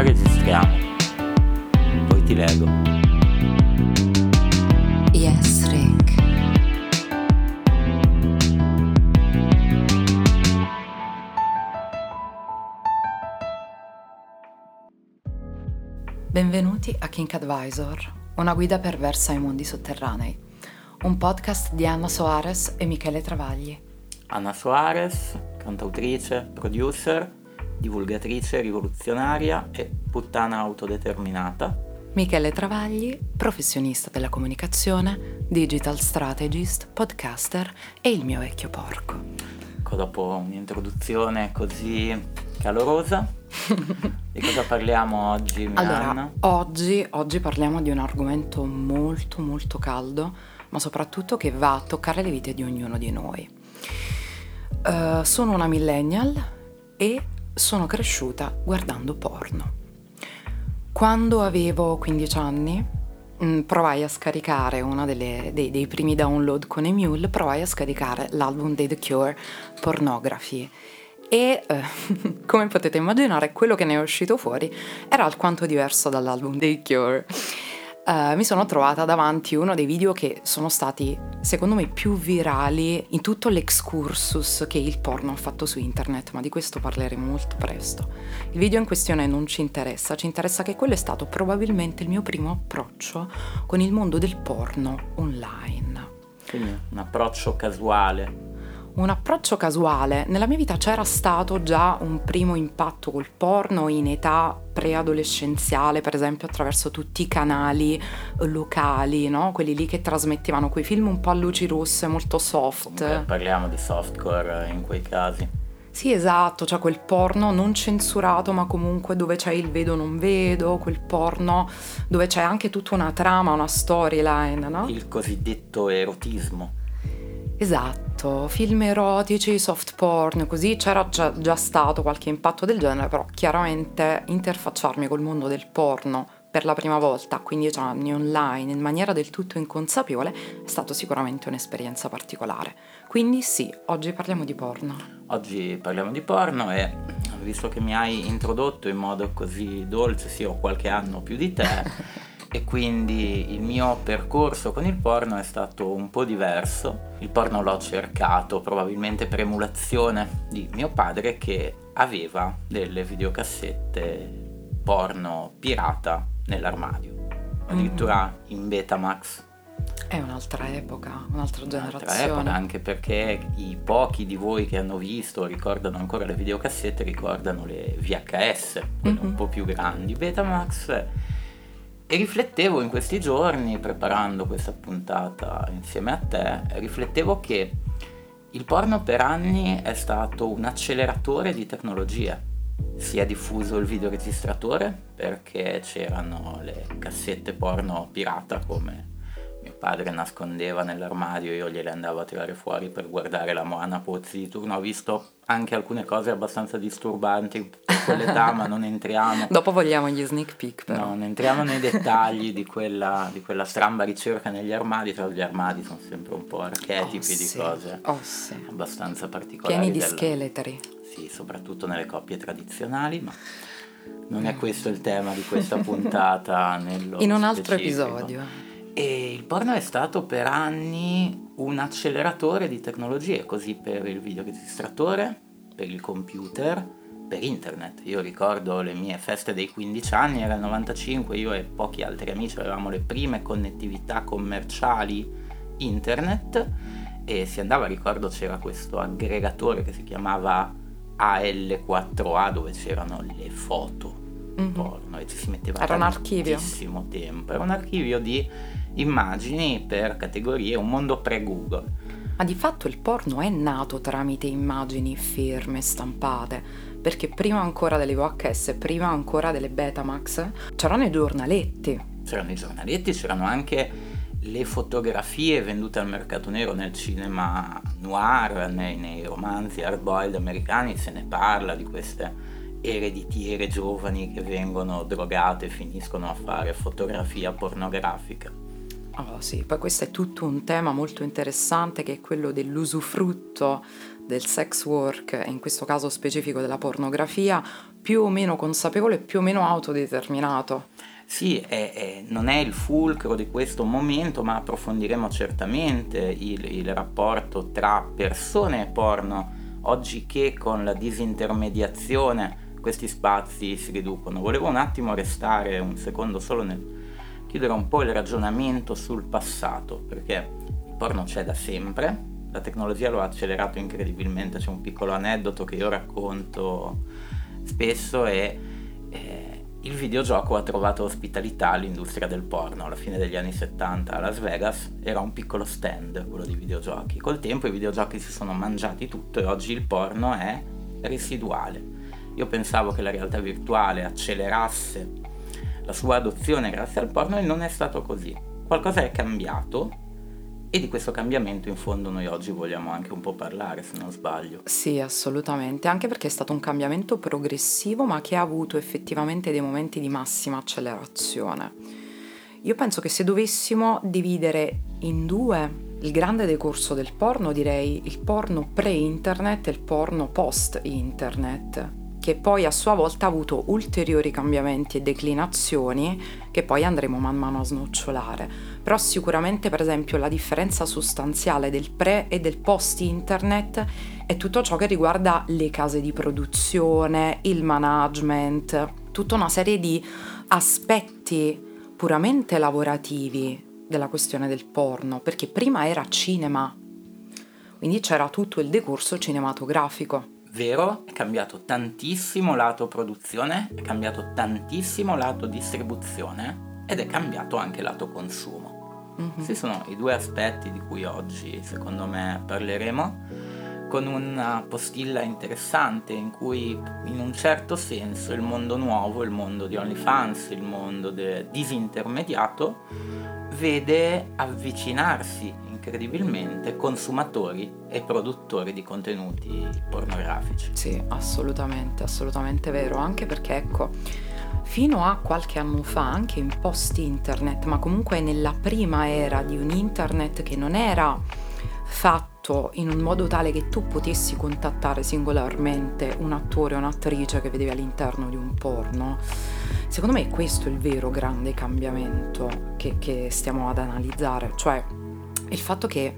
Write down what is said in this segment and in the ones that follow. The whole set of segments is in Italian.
Ora registriamo. Poi ti leggo. Yes, Rick. Benvenuti a Kink Advisor, una guida perversa ai mondi sotterranei. Un podcast di Anna Soares e Michele Travagli. Anna Soares, cantautrice, producer, divulgatrice rivoluzionaria e puttana autodeterminata. Michele Travagli, professionista della comunicazione, digital strategist, podcaster e il mio vecchio porco. Ecco, dopo un'introduzione così calorosa, di cosa parliamo oggi, Allora, Miranna? oggi, oggi parliamo di un argomento molto molto caldo, ma soprattutto che va a toccare le vite di ognuno di noi. Eh, sono una millennial e sono cresciuta guardando porno. Quando avevo 15 anni mm, provai a scaricare uno dei, dei primi download con Emule, provai a scaricare l'album dei The Cure, Pornography. E eh, come potete immaginare, quello che ne è uscito fuori era alquanto diverso dall'album dei Cure. Eh, mi sono trovata davanti uno dei video che sono stati, secondo me, più virali in tutto l'excursus che il porno ha fatto su internet, ma di questo parleremo molto presto. Il video in questione non ci interessa, ci interessa che quello è stato probabilmente il mio primo approccio con il mondo del porno online. Quindi un approccio casuale. Un approccio casuale. Nella mia vita c'era stato già un primo impatto col porno in età preadolescenziale, per esempio attraverso tutti i canali eh, locali, no? Quelli lì che trasmettevano quei film un po' a luci rosse, molto soft. Comunque parliamo di softcore in quei casi. Sì, esatto, cioè quel porno non censurato, ma comunque dove c'è il vedo non vedo, quel porno dove c'è anche tutta una trama, una storyline, no? Il cosiddetto erotismo. Esatto, film erotici, soft porn, così c'era già, già stato qualche impatto del genere, però chiaramente interfacciarmi col mondo del porno per la prima volta a 15 anni online in maniera del tutto inconsapevole è stato sicuramente un'esperienza particolare. Quindi sì, oggi parliamo di porno. Oggi parliamo di porno e visto che mi hai introdotto in modo così dolce, sì, ho qualche anno più di te e quindi il mio percorso con il porno è stato un po' diverso. Il porno l'ho cercato probabilmente per emulazione di mio padre che aveva delle videocassette porno pirata nell'armadio, addirittura in Betamax. È un'altra epoca, un'altra Un'altra generazione. epoca, anche perché i pochi di voi che hanno visto ricordano ancora le videocassette, ricordano le VHS, quelle Mhm. un po' più grandi, Betamax. E riflettevo in questi giorni, preparando questa puntata insieme a te, riflettevo che il porno per anni è stato un acceleratore di tecnologie. Si è diffuso il videoregistratore perché c'erano le cassette porno pirata come padre nascondeva nell'armadio, io gliele andavo a tirare fuori per guardare la Moana Pozzi di turno. Ho visto anche alcune cose abbastanza disturbanti per quell'età, ma non entriamo. Dopo vogliamo gli sneak peek però. No, non entriamo nei dettagli di quella, di quella stramba ricerca negli armadi, tra gli armadi sono sempre un po' archetipi Oh, di sì. cose Oh sì. abbastanza particolari. Pieni di del- scheletri. Sì, soprattutto nelle coppie tradizionali, ma non è questo il tema di questa puntata. Nello In un altro specifico. episodio. E il porno è stato per anni un acceleratore di tecnologie, così per il videoregistratore, per il computer, per internet. Io ricordo le mie feste dei 15 anni, era il 95, io e pochi altri amici avevamo le prime connettività commerciali internet e si andava, ricordo c'era questo aggregatore che si chiamava AL4A dove c'erano le foto Mhm. porno e ci si metteva Era un archivio. tempo. Era un archivio di immagini per categorie, un mondo pre-Google. Ma di fatto il porno è nato tramite immagini ferme, stampate, perché prima ancora delle VHS, prima ancora delle Betamax, c'erano i giornaletti. C'erano i giornaletti, c'erano anche le fotografie vendute al mercato nero nel cinema noir, nei, nei romanzi hardboiled americani, se ne parla di queste ereditiere giovani che vengono drogate e finiscono a fare fotografia pornografica. Oh sì, poi questo è tutto un tema molto interessante che è quello dell'usufrutto del sex work, e in questo caso specifico della pornografia, più o meno consapevole e più o meno autodeterminato. Sì, è, è, non è il fulcro di questo momento, ma approfondiremo certamente il, il rapporto tra persone e porno, oggi che con la disintermediazione questi spazi si riducono. Volevo un attimo restare un secondo solo nel chiudere un po' il ragionamento sul passato, perché il porno c'è da sempre, la tecnologia lo ha accelerato incredibilmente, c'è un piccolo aneddoto che io racconto spesso e eh, il videogioco ha trovato ospitalità all'industria del porno. Alla fine degli anni 70 a Las Vegas, era un piccolo stand quello di videogiochi, col tempo i videogiochi si sono mangiati tutto e oggi il porno è residuale. Io pensavo che la realtà virtuale accelerasse la sua adozione grazie al porno e non è stato così. Qualcosa è cambiato e di questo cambiamento in fondo noi oggi vogliamo anche un po' parlare, se non sbaglio. Sì, assolutamente, anche perché è stato un cambiamento progressivo ma che ha avuto effettivamente dei momenti di massima accelerazione. Io penso che se dovessimo dividere in due il grande decorso del porno, direi il porno pre-internet e il porno post-internet che poi a sua volta ha avuto ulteriori cambiamenti e declinazioni che poi andremo man mano a snocciolare. Però sicuramente per esempio la differenza sostanziale del pre e del post internet è tutto ciò che riguarda le case di produzione, il management, tutta una serie di aspetti puramente lavorativi della questione del porno, perché prima era cinema, quindi c'era tutto il decorso cinematografico vero, è cambiato tantissimo lato produzione, è cambiato tantissimo lato distribuzione ed è cambiato anche lato consumo. Mm-hmm. Questi sono i due aspetti di cui oggi, secondo me, parleremo con una postilla interessante in cui in un certo senso il mondo nuovo, il mondo di OnlyFans, il mondo de- disintermediato, vede avvicinarsi incredibilmente consumatori e produttori di contenuti pornografici. Sì, assolutamente, assolutamente vero, anche perché ecco, fino a qualche anno fa, anche in post internet, ma comunque nella prima era di un internet che non era fatto in un modo tale che tu potessi contattare singolarmente un attore o un'attrice che vedevi all'interno di un porno. Secondo me questo è il vero grande cambiamento che, che stiamo ad analizzare, cioè il fatto che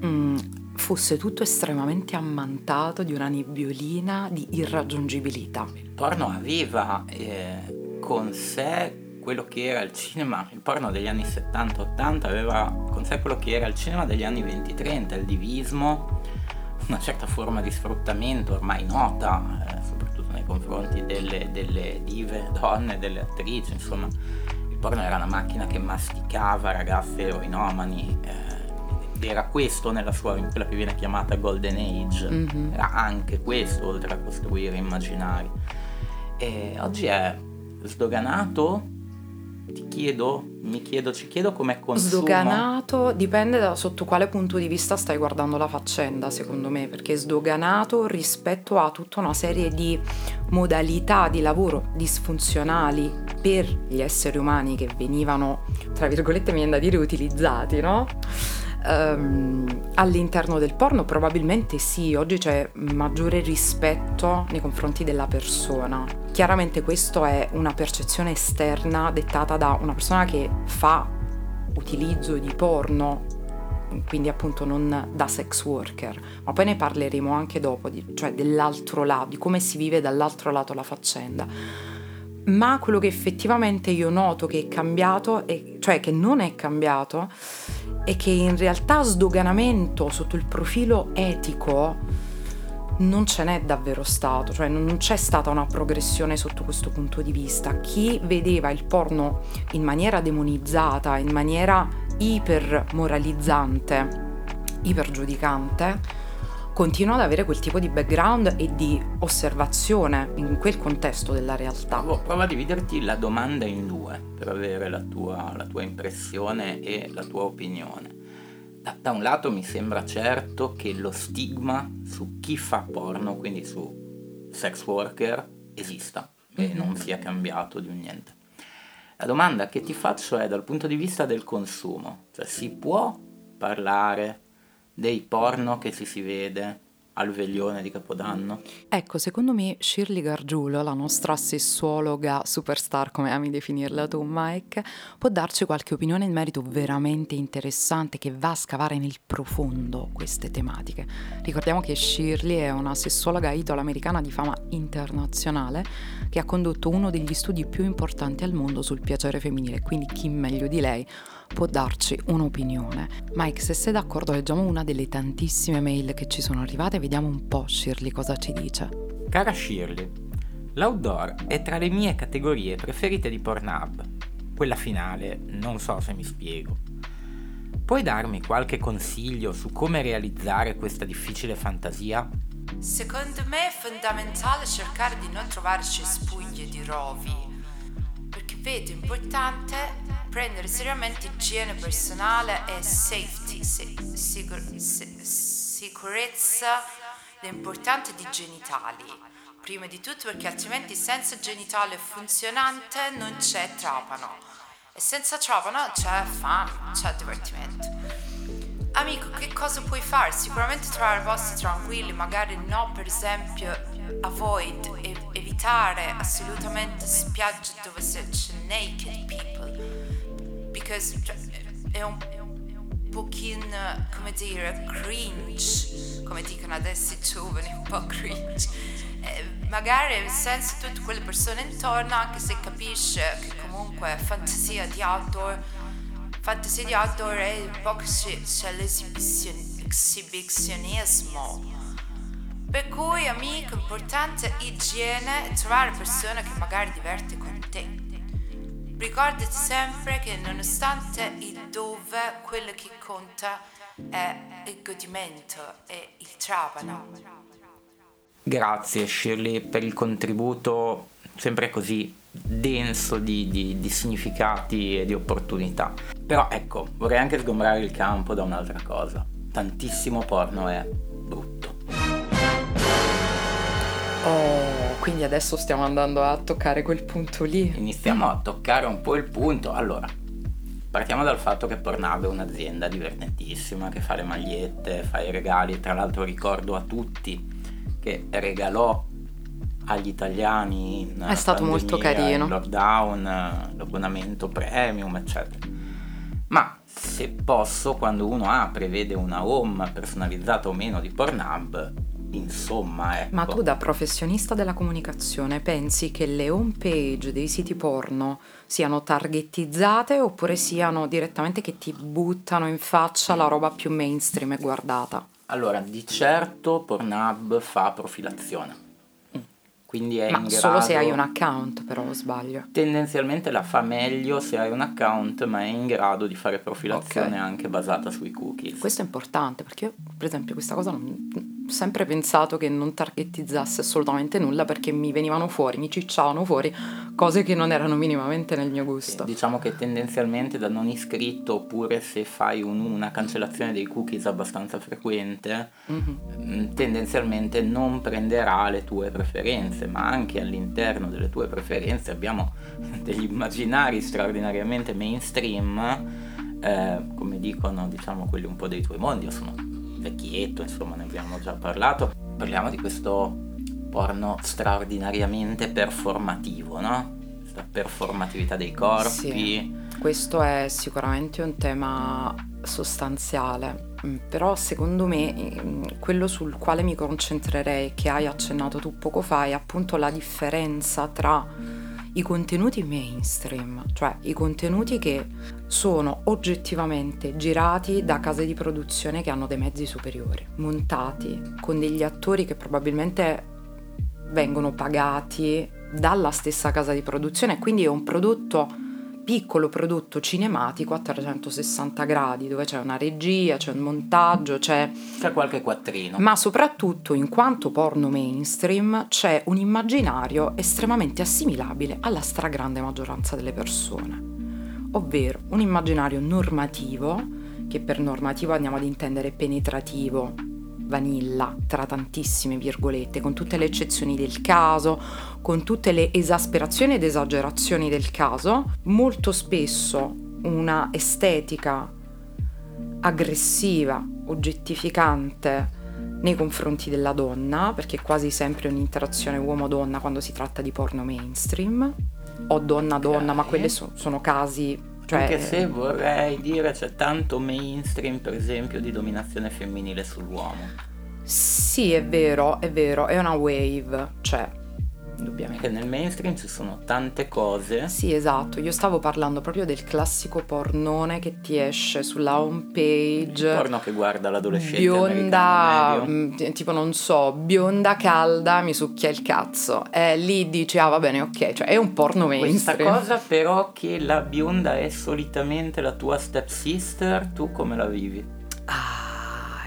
mh, mm, fosse tutto estremamente ammantato di una nebbiolina di irraggiungibilità. Il porno aveva eh, con sé quello che era il cinema, il porno degli anni 70-80 aveva con sé quello che era il cinema degli anni 20-30, il divismo, una certa forma di sfruttamento ormai nota, eh, soprattutto nei confronti delle, delle dive donne, delle attrici, insomma il porno era una macchina che masticava ragazze eroinomani. Eh, era questo nella sua, in quella che viene chiamata Golden Age, mm-hmm. era anche questo oltre a costruire immaginari. E oggi è sdoganato, ti chiedo, mi chiedo, ci chiedo come consumo. Sdoganato dipende da sotto quale punto di vista stai guardando la faccenda, secondo me, perché sdoganato rispetto a tutta una serie di modalità di lavoro disfunzionali per gli esseri umani che venivano, tra virgolette, mi viene da dire utilizzati, no? Um, all'interno del porno probabilmente sì, oggi c'è maggiore rispetto nei confronti della persona. Chiaramente questo è una percezione esterna dettata da una persona che fa utilizzo di porno, quindi appunto non da sex worker, ma poi ne parleremo anche dopo, di, cioè dell'altro lato, di come si vive dall'altro lato la faccenda. Ma quello che effettivamente io noto che è cambiato, è, cioè che non è cambiato, e che in realtà sdoganamento sotto il profilo etico non ce n'è davvero stato, cioè non c'è stata una progressione sotto questo punto di vista. Chi vedeva il porno in maniera demonizzata, in maniera ipermoralizzante, ipergiudicante, continua ad avere quel tipo di background e di osservazione in quel contesto della realtà. Prova a dividerti la domanda in due per avere la tua, la tua impressione e la tua opinione. Da, da, un lato mi sembra certo che lo stigma su chi fa porno, quindi su sex worker, esista e mm-hmm. non sia cambiato di un niente. La domanda che ti faccio è dal punto di vista del consumo, cioè si può parlare dei porno che si si vede al veglione di Capodanno? Ecco, secondo me Shirley Gargiulo, la nostra sessuologa superstar, come ami definirla tu Mike, può darci qualche opinione in merito veramente interessante che va a scavare nel profondo queste tematiche. Ricordiamo che Shirley è una sessuologa italo-americana di fama internazionale che ha condotto uno degli studi più importanti al mondo sul piacere femminile, quindi chi meglio di lei può darci un'opinione. Mike, se sei d'accordo, leggiamo una delle tantissime mail che ci sono arrivate e vediamo un po' Shirley cosa ci dice. Cara Shirley, l'outdoor è tra le mie categorie preferite di Pornhub. Quella finale, non so se mi spiego. Puoi darmi qualche consiglio su come realizzare questa difficile fantasia? Secondo me è fondamentale cercare di non trovare cespugli di rovi, vedo importante prendere seriamente igiene personale e safety, se, sicur- se, sicurezza, l'importante di genitali. Prima di tutto perché altrimenti senza genitale funzionante non c'è trapano e senza trapano c'è fame, c'è divertimento. Amico, che cosa puoi fare? Sicuramente trovare posti tranquilli, magari no, per esempio, avoid, ev- evitare assolutamente spiagge dove c'è naked people. Because cioè, è un pochino, come dire, cringe, come dicono adesso i giovani, un po' cringe. Eh, magari senza tutte quelle persone intorno, anche se capisce che comunque fantasia di outdoor fantasia di outdoor è un po' c'è, c'è l'esibizionismo. Per cui, amico, importante igiene e trovare persone che magari diverte con te. Ricordati sempre che nonostante il dove, quello che conta è il godimento e il trapano. Grazie Shirley per il contributo sempre così denso di, di, di, significati e di opportunità. Però ecco, vorrei anche sgombrare il campo da un'altra cosa. Tantissimo porno è brutto. Oh, quindi adesso stiamo andando a toccare quel punto lì. Iniziamo a toccare un po' il punto. Allora, partiamo dal fatto che Pornhub è un'azienda divertentissima che fa le magliette, fa i regali. Tra l'altro ricordo a tutti che regalò agli italiani in è stato pandemia, molto carino in lockdown l'abbonamento premium eccetera ma se posso quando uno apre vede una home personalizzata o meno di Pornhub insomma ecco. ma tu da professionista della comunicazione pensi che le home page dei siti porno siano targetizzate oppure siano direttamente che ti buttano in faccia la roba più mainstream e guardata allora di certo Pornhub fa profilazione quindi è Ma in solo grado... se hai un account, però sbaglio. Tendenzialmente la fa meglio se hai un account, ma è in grado di fare profilazione Ok. anche basata sui cookies. Questo è importante perché io, per esempio, questa cosa non, sempre pensato che non targetizzasse assolutamente nulla perché mi venivano fuori, mi cicciavano fuori cose che non erano minimamente nel mio gusto. Diciamo che tendenzialmente da non iscritto oppure se fai un- una cancellazione dei cookies abbastanza frequente, Mhm. mm, tendenzialmente non prenderà le tue preferenze, ma anche all'interno delle tue preferenze abbiamo degli immaginari straordinariamente mainstream, eh, come dicono diciamo quelli un po' dei tuoi mondi, io sono vecchietto, insomma ne abbiamo già parlato, parliamo di questo porno straordinariamente performativo, no? Questa performatività dei corpi. Sì. Questo è sicuramente un tema sostanziale, mm, però secondo me mm, quello sul quale mi concentrerei, che hai accennato tu poco fa, è appunto la differenza tra i contenuti mainstream, cioè i contenuti che sono oggettivamente girati da case di produzione che hanno dei mezzi superiori, montati con degli attori che probabilmente vengono pagati dalla stessa casa di produzione, quindi è un prodotto piccolo prodotto cinematico a 360 gradi dove c'è una regia, c'è un montaggio, c'è C'è qualche quattrino. ma soprattutto in quanto porno mainstream c'è un immaginario estremamente assimilabile alla stragrande maggioranza delle persone, ovvero un immaginario normativo, che per normativo andiamo ad intendere penetrativo, vanilla, tra tantissime virgolette, con tutte le eccezioni del caso, con tutte le esasperazioni ed esagerazioni del caso, molto spesso una estetica aggressiva, oggettificante, nei confronti della donna, perché è quasi sempre un'interazione uomo-donna quando si tratta di porno mainstream, o donna-donna, ma quelli so- sono casi... Cioè, Anche se vorrei dire c'è tanto mainstream, per esempio, di dominazione femminile sull'uomo. Sì, è vero, è vero, è una wave, cioè indubbiamente. Nel mainstream ci sono tante cose. Sì, esatto, io stavo parlando proprio del classico pornone che ti esce sulla home page. Il porno che guarda l'adolescente Bionda, mh, tipo non so, bionda calda mi succhia il cazzo. E lì dici, ah va bene, ok, cioè è un porno Questa mainstream. cosa però che la bionda è solitamente la tua stepsister, tu come la vivi? Ah,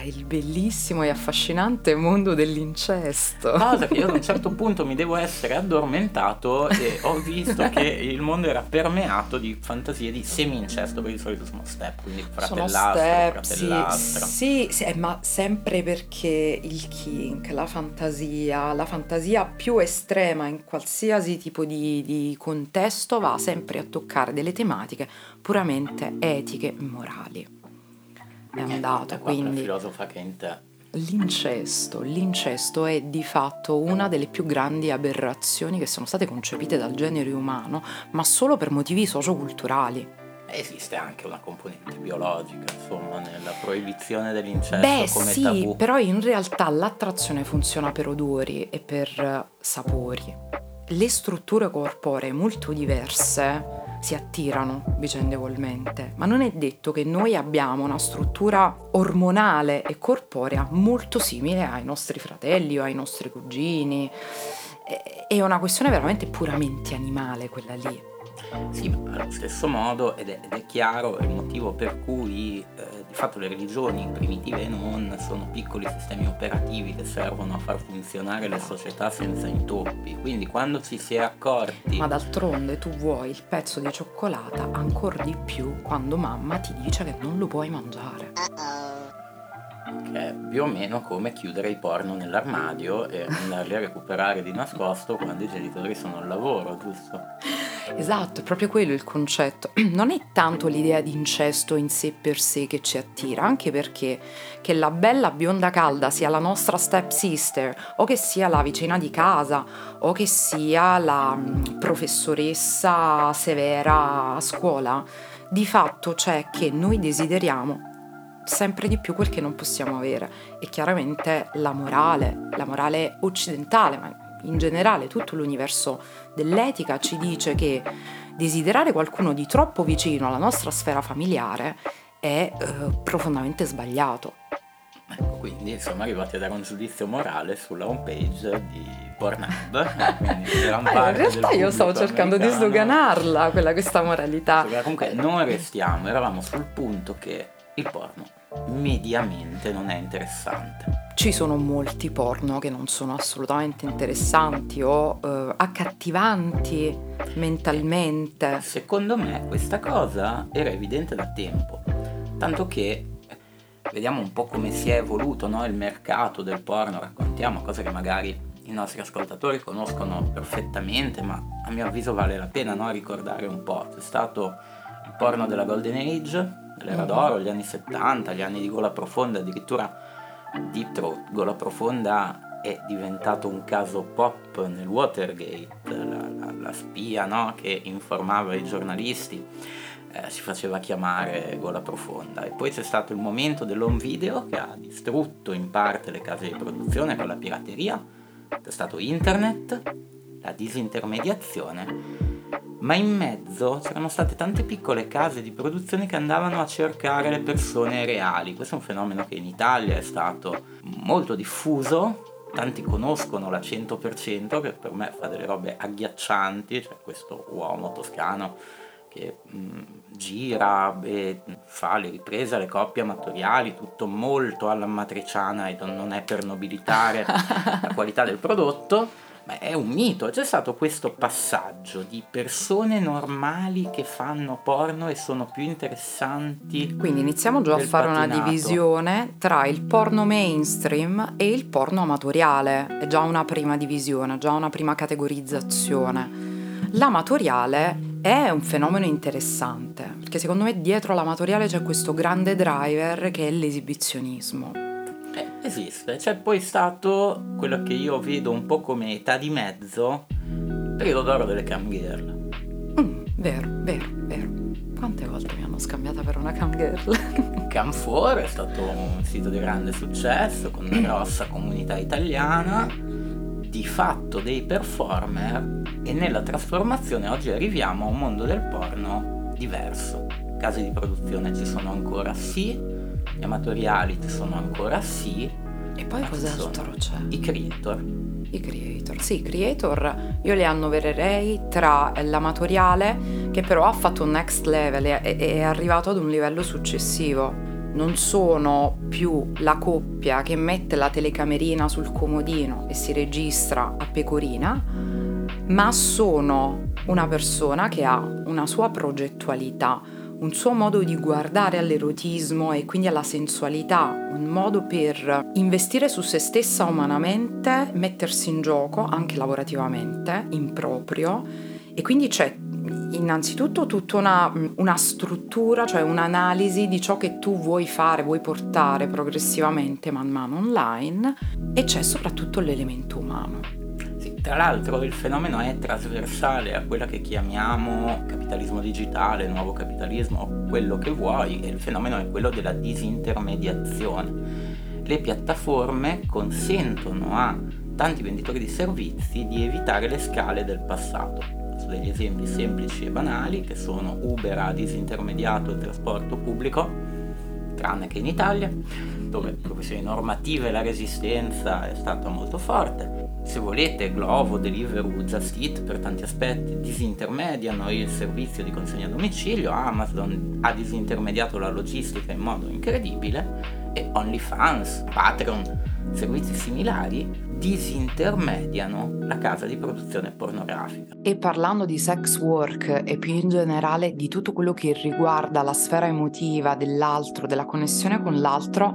il bellissimo e affascinante mondo dell'incesto. Cosa che io ad un certo punto mi devo essere addormentato e ho visto che il mondo era permeato di fantasie di semi-incesto, perché di solito sono step, quindi fratellastro, step, sì, fratellastro. sì, sì, eh, ma sempre perché il kink, la fantasia, la fantasia più estrema in qualsiasi tipo di, di contesto va sempre a toccare delle tematiche puramente etiche e morali. È Eh, la quindi filosofa che è in te. l'incesto, l'incesto è di fatto una delle più grandi aberrazioni che sono state concepite dal genere umano, ma solo per motivi socioculturali. Esiste anche una componente biologica, insomma, nella proibizione dell'incesto Beh come sì, tabù. però in realtà l'attrazione funziona per odori e per eh, sapori. Le strutture corporee molto diverse si attirano vicendevolmente, ma non è detto che noi abbiamo una struttura ormonale e corporea molto simile ai nostri fratelli o ai nostri cugini. È- una questione veramente puramente animale quella lì. Sì, ma allo stesso modo, ed è, ed è chiaro il motivo per cui eh, di fatto le religioni, primitive e non, sono piccoli sistemi operativi che servono a far funzionare le società senza intoppi. Quindi quando ci si è accorti Ma d'altronde tu vuoi il pezzo di cioccolata ancora di più quando mamma ti dice che non lo puoi mangiare. Che è più o meno come chiudere i porno nell'armadio e andarli a recuperare di nascosto quando i genitori sono al lavoro, giusto? Esatto, è proprio quello il concetto. Non è tanto l'idea di incesto in sé per sé che ci attira, anche perché che la bella bionda calda sia la nostra step sister o che sia la vicina di casa o che sia la mm, professoressa severa a scuola, di fatto c'è che noi desideriamo sempre di più quel che non possiamo avere e chiaramente la morale, la morale occidentale, ma in generale tutto l'universo dell'etica ci dice che desiderare qualcuno di troppo vicino alla nostra sfera familiare è eh, profondamente sbagliato. Ecco, quindi siamo arrivati a dare un giudizio morale sulla homepage di Pornhub. Eh, in parte del realtà io stavo cercando di sdoganarla, quella, questa moralità. Perché comunque non restiamo, eravamo sul punto che il porno mediamente non è interessante. Ci sono molti porno che non sono assolutamente interessanti o eh, accattivanti mentalmente. Secondo me questa cosa era evidente da tempo, tanto che vediamo un po' come si è evoluto no, il mercato del porno, raccontiamo cose che magari i nostri ascoltatori conoscono perfettamente, ma a mio avviso vale la pena no, ricordare un po'. C'è stato il porno della Golden Age, Mhm. d'oro, gli anni 70, gli anni di gola profonda, addirittura Deep Throat, gola profonda è diventato un caso pop nel Watergate, la, la- la spia no, che informava i giornalisti eh, si faceva chiamare gola profonda e poi c'è stato il momento dell'home video che ha distrutto in parte le case di produzione con la pirateria, c'è stato internet, la disintermediazione ma in mezzo c'erano state tante piccole case di produzione che andavano a cercare le persone reali. Questo è un fenomeno che in Italia è stato molto diffuso. Tanti conoscono la 100% che per me fa delle robe agghiaccianti, cioè questo uomo toscano che mh, gira e fa le riprese alle coppie amatoriali, tutto molto alla matriciana e non è per nobilitare la qualità del prodotto, ma è un mito. C'è stato questo passaggio di persone normali che fanno porno e sono più interessanti. Quindi iniziamo già a fare una patinato. divisione tra il porno mainstream e il porno amatoriale. È già una prima divisione, già una prima categorizzazione. L'amatoriale è un fenomeno interessante, perché secondo me dietro l'amatoriale c'è questo grande driver che è l'esibizionismo. Eh, esiste, c'è poi stato quello che io vedo un po' come età di mezzo, periodo d'oro delle cam girl. Mm, vero, vero, vero. Quante volte mi hanno scambiata per una cam girl? Cam4 è stato un sito di grande successo con una grossa comunità italiana, di fatto dei performer e nella trasformazione oggi arriviamo a un mondo del porno diverso. Casi di produzione ci sono ancora sì, gli amatoriali ci sono ancora sì. E poi cos'altro c'è? I creator. I creator, sì, i creator io li annovererei tra l'amatoriale che però ha fatto un next level e è arrivato ad un livello successivo. Non sono più la coppia che mette la telecamerina sul comodino e si registra a pecorina, ma sono una persona che ha una sua progettualità, un suo modo di guardare all'erotismo e quindi alla sensualità, un modo per investire su se stessa umanamente, mettersi in gioco anche lavorativamente, in proprio e quindi c'è innanzitutto tutta una, una, struttura, cioè un'analisi di ciò che tu vuoi fare, vuoi portare progressivamente man mano online e c'è soprattutto l'elemento umano. Tra l'altro il fenomeno è trasversale a quella che chiamiamo capitalismo digitale, nuovo capitalismo, quello che vuoi, e il fenomeno è quello della disintermediazione. Le piattaforme consentono a tanti venditori di servizi di evitare le scale del passato. Degli esempi semplici e banali che sono Uber ha disintermediato il trasporto pubblico, tranne che in Italia, dove per questioni normative la resistenza è stata molto forte se volete Glovo, Deliveroo, Just Eat per tanti aspetti. Disintermediano il servizio di consegna a domicilio, Amazon ha disintermediato la logistica in modo incredibile e OnlyFans, Patreon, servizi similari disintermediano la casa di produzione pornografica. E parlando di sex work e più in generale di tutto quello che riguarda la sfera emotiva dell'altro, della connessione con l'altro,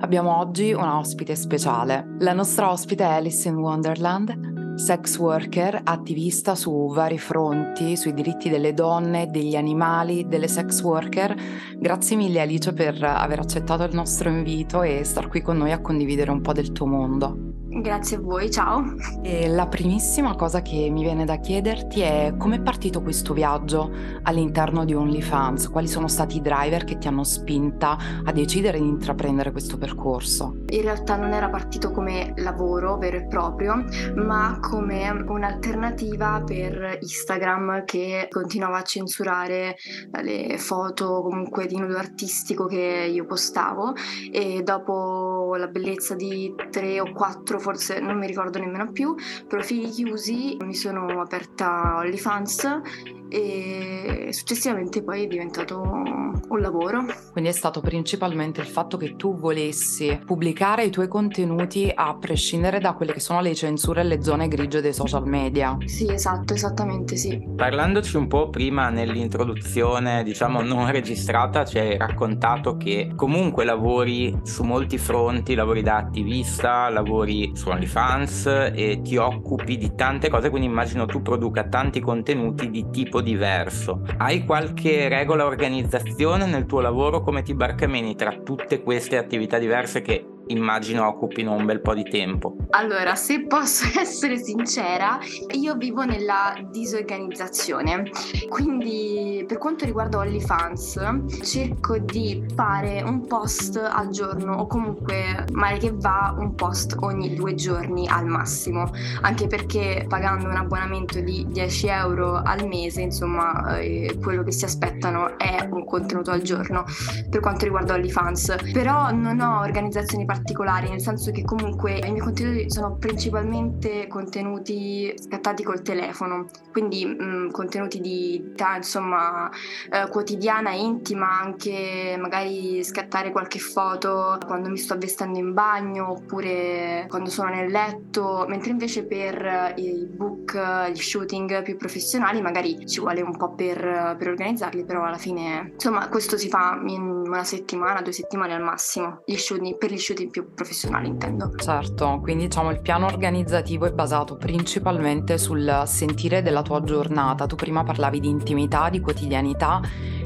abbiamo oggi una ospite speciale. La nostra ospite è Alice in Wonderland, sex worker, attivista su vari fronti, sui diritti delle donne, degli animali, delle sex worker. Grazie mille Alice per aver accettato il nostro invito e star qui con noi a condividere un po' del tuo mondo. Grazie a voi, ciao. E la primissima cosa che mi viene da chiederti è come è partito questo viaggio all'interno di OnlyFans? Quali sono stati i driver che ti hanno spinta a decidere di intraprendere questo percorso? In realtà non era partito come lavoro vero e proprio, ma come un'alternativa per Instagram che continuava a censurare le foto comunque di nudo artistico che io postavo e dopo la bellezza di tre o quattro forse non mi ricordo nemmeno più, profili chiusi, mi sono aperta OnlyFans e successivamente poi è diventato un lavoro. Quindi è stato principalmente il fatto che tu volessi pubblicare i tuoi contenuti a prescindere da quelle che sono le censure e le zone grigie dei social media. Sì, esatto, esattamente sì. Parlandoci un po' prima nell'introduzione, diciamo non registrata, ci hai raccontato che comunque lavori su molti fronti, lavori da attivista, lavori su OnlyFans e ti occupi di tante cose, quindi immagino tu produca tanti contenuti di tipo diverso. Hai qualche regola organizzazione nel tuo lavoro? Come ti barcameni tra tutte queste attività diverse che immagino occupino un bel po' di tempo. Allora, se posso essere sincera, io vivo nella disorganizzazione. Quindi, per quanto riguarda OnlyFans, cerco di fare un post al giorno o comunque male che va un post ogni due giorni al massimo, anche perché pagando un abbonamento di 10 euro al mese, insomma, eh, quello che si aspettano è un contenuto al giorno per quanto riguarda OnlyFans. Però non ho organizzazioni particolari particolari, nel senso che comunque i miei contenuti sono principalmente contenuti scattati col telefono, quindi mh, mm, contenuti di vita insomma eh, quotidiana, intima, anche magari scattare qualche foto quando mi sto avvestendo in bagno oppure quando sono nel letto, mentre invece per i book, gli shooting più professionali magari ci vuole un po' per, per organizzarli, però alla fine insomma questo si fa in una settimana, due settimane al massimo, gli shooting, per gli shooting più professionali intendo. Certo, quindi diciamo il piano organizzativo è basato principalmente sul sentire della tua giornata. Tu prima parlavi di intimità, di quotidianità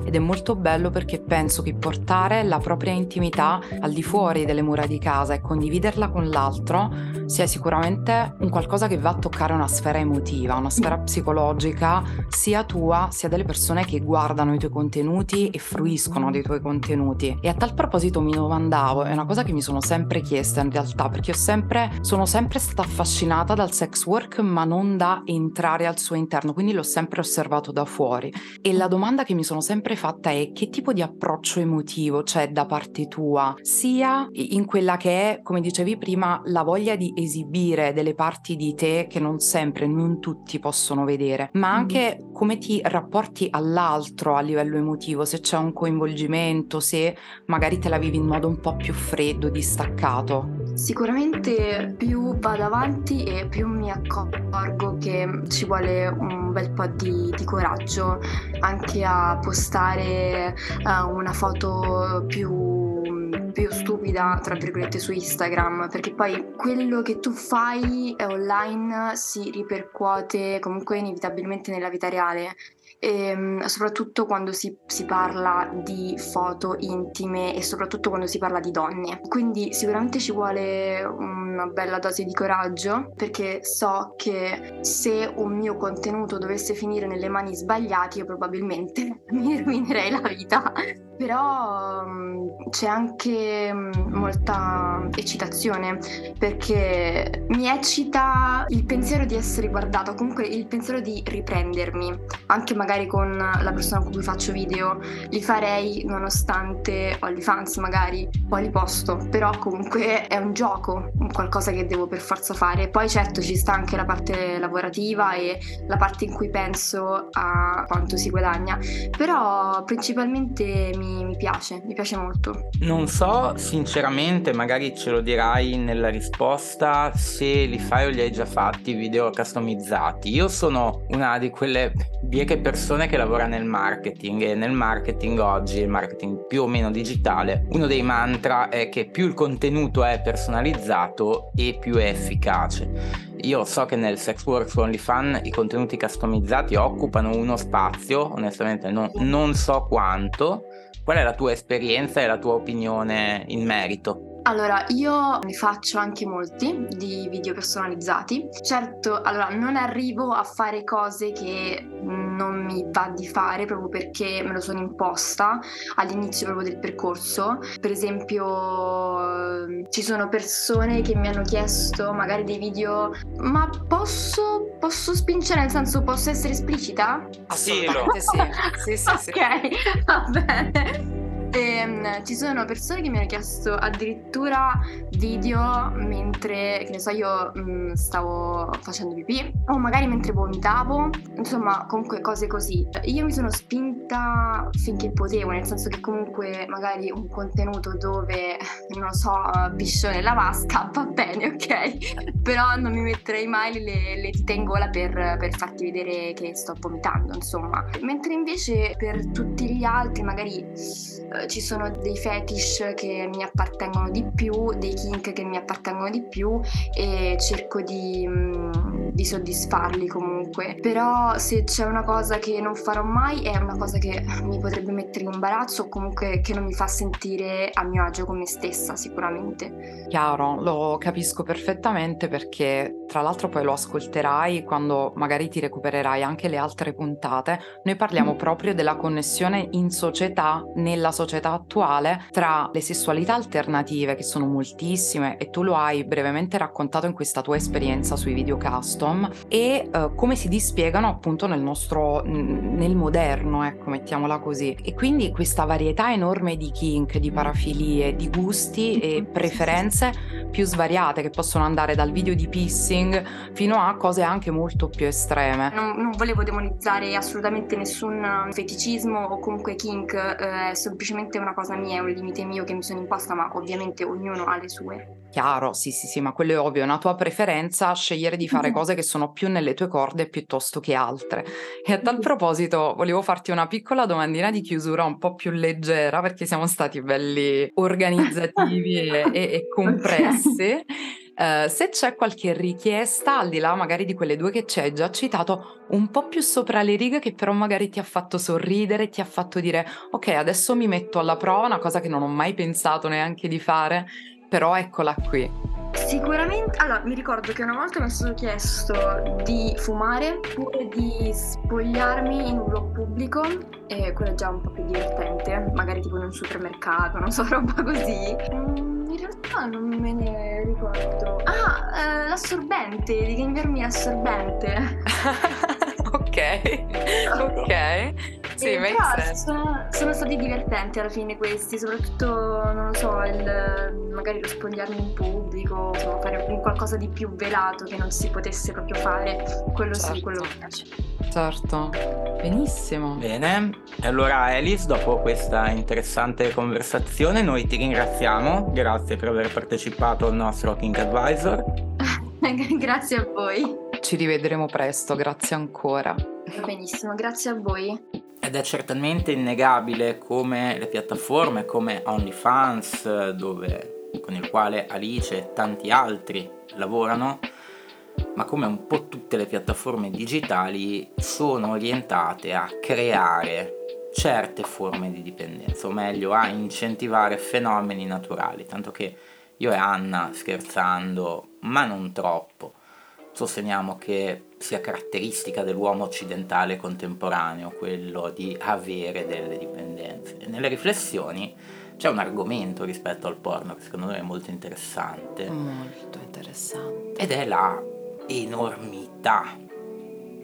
ed è molto bello perché penso che portare la propria intimità al di fuori delle mura di casa e condividerla con l'altro sia sicuramente un qualcosa che va a toccare una sfera emotiva, una sfera psicologica sia tua sia delle persone che guardano i tuoi contenuti e fruiscono dei tuoi contenuti. E a tal proposito mi domandavo, è una cosa che mi sono sempre chiesta in realtà, perché ho sempre, sono sempre stata affascinata dal sex work ma non da entrare al suo interno, quindi l'ho sempre osservato da fuori. E la domanda che mi sono sempre fatta è che tipo di approccio emotivo c'è da parte tua, sia in quella che è, come dicevi prima, la voglia di esibire delle parti di te che non sempre, non tutti possono vedere, ma anche come ti rapporti all'altro a livello emotivo, se c'è un coinvolgimento, se magari te la vivi in modo un po' più freddo, distaccato. Sicuramente più vado avanti e più mi accorgo che ci vuole un bel po' di, di coraggio anche a postare uh, una foto più più stupida, tra virgolette, su Instagram, perché poi quello che tu fai online si ripercuote comunque inevitabilmente nella vita reale e, ehm, soprattutto quando si, si, parla di foto intime e soprattutto quando si parla di donne. Quindi sicuramente ci vuole una bella dose di coraggio perché so che se un mio contenuto dovesse finire nelle mani sbagliate io probabilmente mi rovinerei la vita. Però um, c'è anche um, molta eccitazione perché mi eccita il pensiero di essere guardata, comunque il pensiero di riprendermi, anche magari magari con la persona con cui faccio video li farei nonostante ho gli fans magari, poi li posto, però comunque è un gioco, qualcosa che devo per forza fare. Poi certo ci sta anche la parte lavorativa e la parte in cui penso a quanto si guadagna, però principalmente mi, mi piace, mi piace molto. Non so sinceramente, magari ce lo dirai nella risposta, se li fai o li hai già fatti video customizzati. Io sono una di quelle bieche persone persone che lavora nel marketing e nel marketing oggi, il marketing più o meno digitale, uno dei mantra è che più il contenuto è personalizzato e più è efficace. Io so che nel Sex Works OnlyFan i contenuti customizzati occupano uno spazio, onestamente non, non so quanto. Qual è la tua esperienza e la tua opinione in merito? Allora, io ne faccio anche molti di video personalizzati. Certo, allora non arrivo a fare cose che non mi va di fare proprio perché me lo sono imposta all'inizio proprio del percorso. Per esempio, ci sono persone che mi hanno chiesto magari dei video, ma posso, posso spingere, nel senso posso essere esplicita? Assolutamente sì. sì, sì, sì. ok, va bene. E, um, ci sono persone che mi hanno chiesto addirittura video mentre, che ne so, io um, stavo facendo pipì o magari mentre vomitavo, insomma, comunque cose così. Io mi sono spinta finché potevo, nel senso che comunque magari un contenuto dove, non so, piscio nella vasca va bene, ok? Però non mi metterei mai le, le dita in gola per, per farti vedere che sto vomitando, insomma. Mentre invece per tutti gli altri magari ci sono dei fetish che mi appartengono di più, dei kink che mi appartengono di più e cerco di, mm, di soddisfarli comunque. Però se c'è una cosa che non farò mai è una cosa che mi potrebbe mettere in imbarazzo o comunque che non mi fa sentire a mio agio con me stessa sicuramente. Chiaro, lo capisco perfettamente perché tra l'altro poi lo ascolterai quando magari ti recupererai anche le altre puntate. Noi parliamo mm. proprio della connessione in società, nella società società attuale tra le sessualità alternative, che sono moltissime, e tu lo hai brevemente raccontato in questa tua esperienza sui video custom, e uh, come si dispiegano appunto nel nostro, nel moderno, ecco, mettiamola così. E quindi questa varietà enorme di kink, di parafilie, di gusti e preferenze più svariate che possono andare dal video di pissing fino a cose anche molto più estreme. Non, non volevo demonizzare assolutamente nessun feticismo o comunque kink, eh, semplicemente semplicemente una cosa mia, è un limite mio che mi sono imposta, ma ovviamente ognuno ha le sue. Chiaro, sì, sì, sì, ma quello è ovvio, è una tua preferenza scegliere di fare cose che sono più nelle tue corde piuttosto che altre. E a tal proposito, volevo farti una piccola domandina di chiusura un po' più leggera, perché siamo stati belli organizzativi e, e, e compressi. Uh, se c'è qualche richiesta, al di là magari di quelle due che ci hai già citato, un po' più sopra le righe che però magari ti ha fatto sorridere, ti ha fatto dire ok, adesso mi metto alla prova, una cosa che non ho mai pensato neanche di fare, però eccola qui. Sicuramente, allora mi ricordo che una volta mi è stato chiesto di fumare oppure di spogliarmi in un luogo pubblico e quello è già un po' più divertente, magari tipo in un supermercato, non so, roba così. Mm, in realtà non me ne ricordo. Ah, eh, l'assorbente, di cambiarmi l'assorbente. ok, ok. Sì, make sono, sono, stati divertenti alla fine questi, soprattutto, non lo so, il, magari lo spogliarmi in pubblico, insomma, fare qualcosa di più velato che non si potesse proprio fare, quello certo. sì, quello mi piace. Certo, benissimo. Bene, e allora Alice, dopo questa interessante conversazione, noi ti ringraziamo, grazie per aver partecipato al nostro King Advisor. grazie a voi. Ci rivedremo presto, grazie ancora. Benissimo, grazie a voi. Ed è certamente innegabile come le piattaforme come OnlyFans, dove, con il quale Alice e tanti altri lavorano, ma come un po' tutte le piattaforme digitali sono orientate a creare certe forme di dipendenza, o meglio a incentivare fenomeni naturali, tanto che io e Anna scherzando, ma non troppo, sosteniamo che sia caratteristica dell'uomo occidentale contemporaneo quello di avere delle dipendenze. E nelle riflessioni c'è un argomento rispetto al porno che secondo me è molto interessante. Molto interessante. Ed è la enormità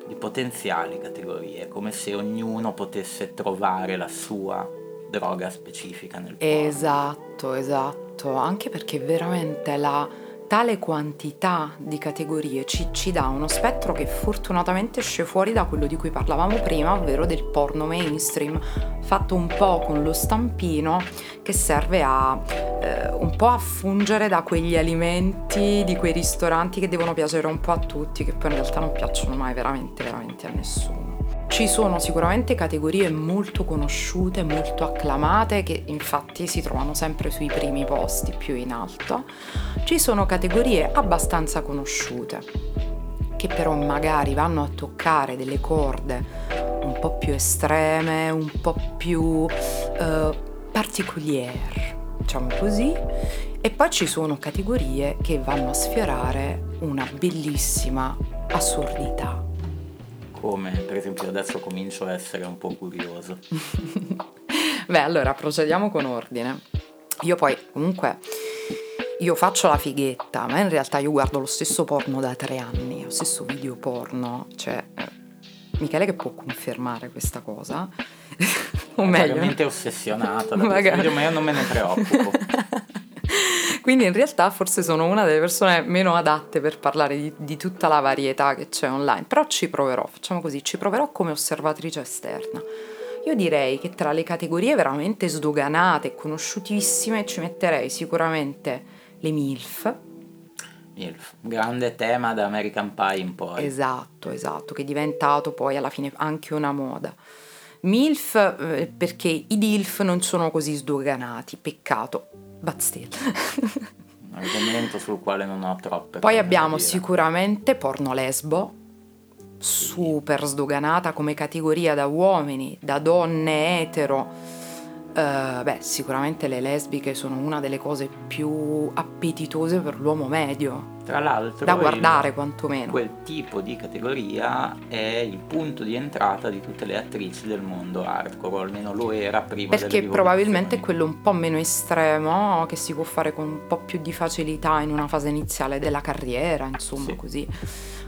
di potenziali categorie, come se ognuno potesse trovare la sua droga specifica nel porno. Esatto, esatto, anche perché veramente la tale quantità di categorie ci, ci, dà uno spettro che fortunatamente esce fuori da quello di cui parlavamo prima, ovvero del porno mainstream, fatto un po' con lo stampino che serve a eh, un po' a fungere da quegli alimenti di quei ristoranti che devono piacere un po' a tutti, che poi in realtà non piacciono mai veramente, veramente a nessuno. Ci sono sicuramente categorie molto conosciute, molto acclamate, che infatti si trovano sempre sui primi posti più in alto. Ci sono categorie abbastanza conosciute, che però magari vanno a toccare delle corde un po' più estreme, un po' più eh, particolari, diciamo così. E poi ci sono categorie che vanno a sfiorare una bellissima assurdità come per esempio adesso comincio a essere un po' curioso. Beh, allora procediamo con ordine. Io poi comunque io faccio la fighetta, ma in realtà io guardo lo stesso porno da tre anni, lo stesso video porno, cioè eh, Michele che può confermare questa cosa. o meglio, veramente ossessionata da Magari. Video, ma io non me ne preoccupo. Quindi in realtà forse sono una delle persone meno adatte per parlare di, di, tutta la varietà che c'è online, però ci proverò, facciamo così, ci proverò come osservatrice esterna. Io direi che tra le categorie veramente sdoganate e conosciutissime ci metterei sicuramente le MILF. MILF, grande tema da American Pie in poi. Esatto, esatto, che è diventato poi alla fine anche una moda. MILF eh, perché i DILF non sono così sdoganati, peccato, but still. Un argomento sul quale non ho troppe. Poi abbiamo sicuramente porno lesbo, super sdoganata come categoria da uomini, da donne etero Uh, beh, sicuramente le lesbiche sono una delle cose più appetitose per l'uomo medio. Tra l'altro, da guardare il, quantomeno. Quel tipo di categoria è il punto di entrata di tutte le attrici del mondo hardcore, o almeno lo era prima Perché probabilmente è quello un po' meno estremo che si può fare con un po' più di facilità in una fase iniziale della carriera, insomma, sì. così.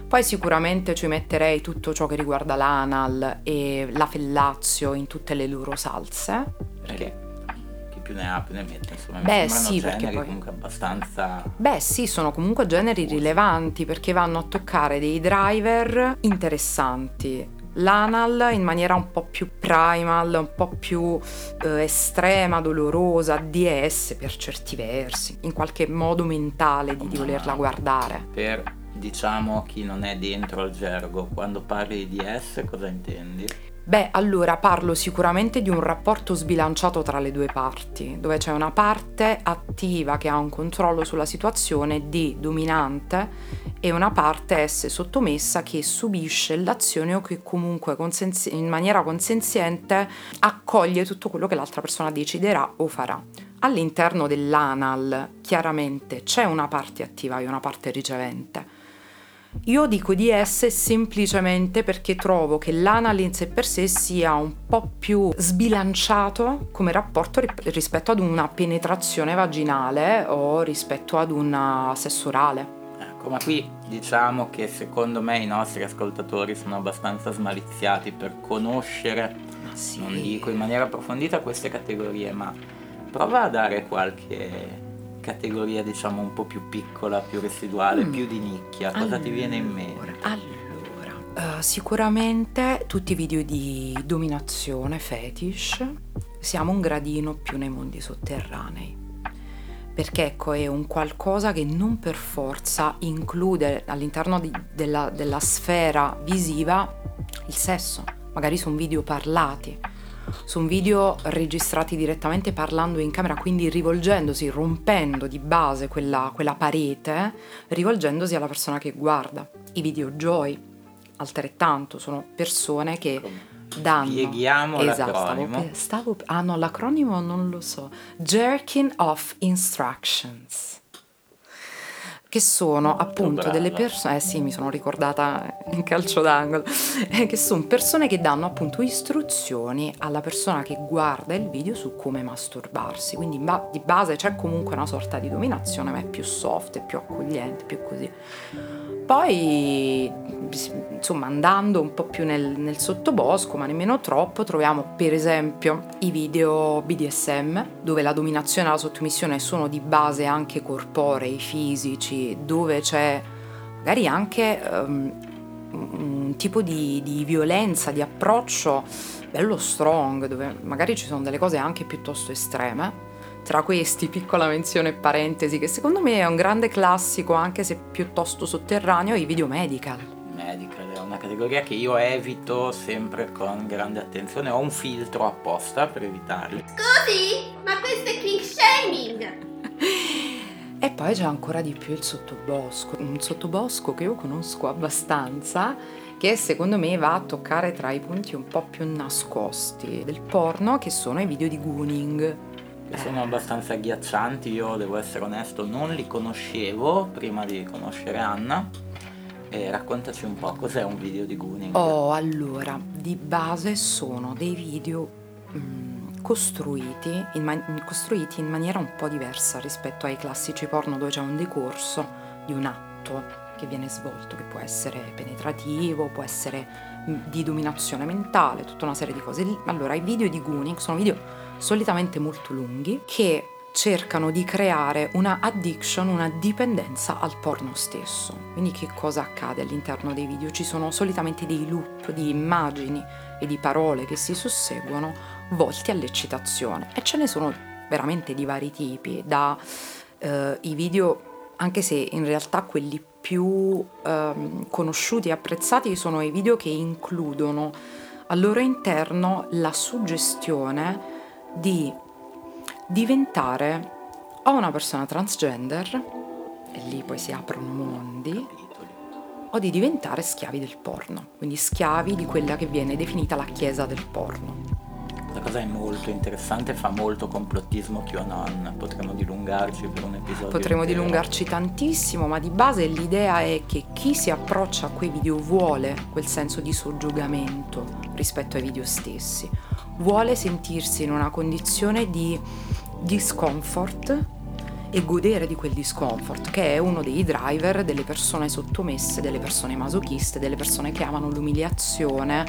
Poi sicuramente ci metterei tutto ciò che riguarda l'anal e la fellazio in tutte le loro salse. Perché chi più ne ha più ne mette, insomma. Beh sì, perché poi... comunque abbastanza... Beh sì, sono comunque generi rilevanti perché vanno a toccare dei driver interessanti. L'anal in maniera un po' più primal, un po' più eh, estrema, dolorosa, DS per certi versi, in qualche modo mentale di, di volerla guardare. Per diciamo chi non è dentro al gergo, quando parli di DS cosa intendi? Beh, allora parlo sicuramente di un rapporto sbilanciato tra le due parti, dove c'è una parte attiva che ha un controllo sulla situazione di dominante e una parte S sottomessa che subisce l'azione o che comunque consensi- in maniera consenziente accoglie tutto quello che l'altra persona deciderà o farà. All'interno dell'anal chiaramente c'è una parte attiva e una parte ricevente io dico di S semplicemente perché trovo che l'anal in sé per sé sia un po' più sbilanciato come rapporto rispetto ad una penetrazione vaginale o rispetto ad un sesso orale. Ecco, ma qui diciamo che secondo me i nostri ascoltatori sono abbastanza smaliziati per conoscere, sì. non dico in maniera approfondita queste categorie, ma prova a dare qualche categoria diciamo un po' più piccola, più residuale, mm. più di nicchia, cosa allora, ti viene in mente? Allora, uh, sicuramente tutti i video di dominazione, fetish, siamo un gradino più nei mondi sotterranei. Perché ecco è un qualcosa che non per forza include all'interno di, della, della sfera visiva il sesso, magari sono video parlati, su un video registrati direttamente parlando in camera, quindi rivolgendosi, rompendo di base quella, quella parete, rivolgendosi alla persona che guarda. I video Joy, altrettanto, sono persone che danno... Spieghiamo esatto, l'acronimo. Stavo, stavo, ah no, l'acronimo non lo so. Jerking off instructions che sono appunto delle persone, eh sì mi sono ricordata in calcio d'angolo, eh, che sono persone che danno appunto istruzioni alla persona che guarda il video su come masturbarsi, quindi ba- di base c'è comunque una sorta di dominazione ma è più soft, è più accogliente, più così. Poi, insomma, andando un po' più nel, nel, sottobosco, ma nemmeno troppo, troviamo per esempio i video BDSM, dove la dominazione e la sottomissione sono di base anche corporei, fisici, dove c'è magari anche um, un tipo di, di violenza, di approccio bello strong, dove magari ci sono delle cose anche piuttosto estreme tra questi, piccola menzione e parentesi, che secondo me è un grande classico, anche se piuttosto sotterraneo, i video medical. Medical è una categoria che io evito sempre con grande attenzione, ho un filtro apposta per evitarli. Scusi, ma questo è king shaming! E poi c'è ancora di più il sottobosco, un sottobosco che io conosco abbastanza, che secondo me va a toccare tra i punti un po' più nascosti del porno, che sono i video di gooning sono abbastanza agghiaccianti, io devo essere onesto, non li conoscevo prima di conoscere Anna. E raccontaci un po' cos'è un video di Gooning. Oh, allora, di base sono dei video mm, costruiti, in man- costruiti in maniera un po' diversa rispetto ai classici porno dove c'è un decorso di un atto che viene svolto, che può essere penetrativo, può essere mm, di dominazione mentale, tutta una serie di cose. Allora, i video di Gooning sono video solitamente molto lunghi, che cercano di creare una addiction, una dipendenza al porno stesso. Quindi che cosa accade all'interno dei video? Ci sono solitamente dei loop di immagini e di parole che si susseguono volti all'eccitazione e ce ne sono veramente di vari tipi, da eh, i video, anche se in realtà quelli più eh, conosciuti e apprezzati sono i video che includono al loro interno la suggestione di diventare o una persona transgender, e lì poi si aprono mondi, o di diventare schiavi del porno, quindi schiavi di quella che viene definita la chiesa del porno. La cosa è molto interessante, fa molto complottismo QAnon, potremmo dilungarci per un episodio. Potremmo intero. dilungarci tantissimo, ma di base l'idea è che chi si approccia a quei video vuole quel senso di soggiogamento rispetto ai video stessi, vuole sentirsi in una condizione di discomfort e godere di quel discomfort, che è uno dei driver delle persone sottomesse, delle persone masochiste, delle persone che amano l'umiliazione,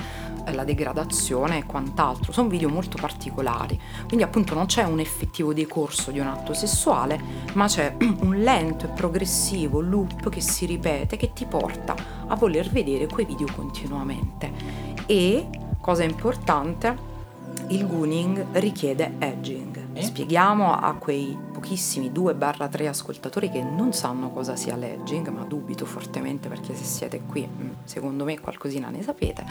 eh, la degradazione e quant'altro. Sono video molto particolari, quindi appunto non c'è un effettivo decorso di un atto sessuale, ma c'è un lento e progressivo loop che si ripete che ti porta a voler vedere quei video continuamente. E, cosa importante, il gooning richiede edging. Spieghiamo a quei pochissimi 2-3 ascoltatori che non sanno cosa sia l'edging, ma dubito fortemente perché se siete qui, mm, secondo me qualcosina ne sapete,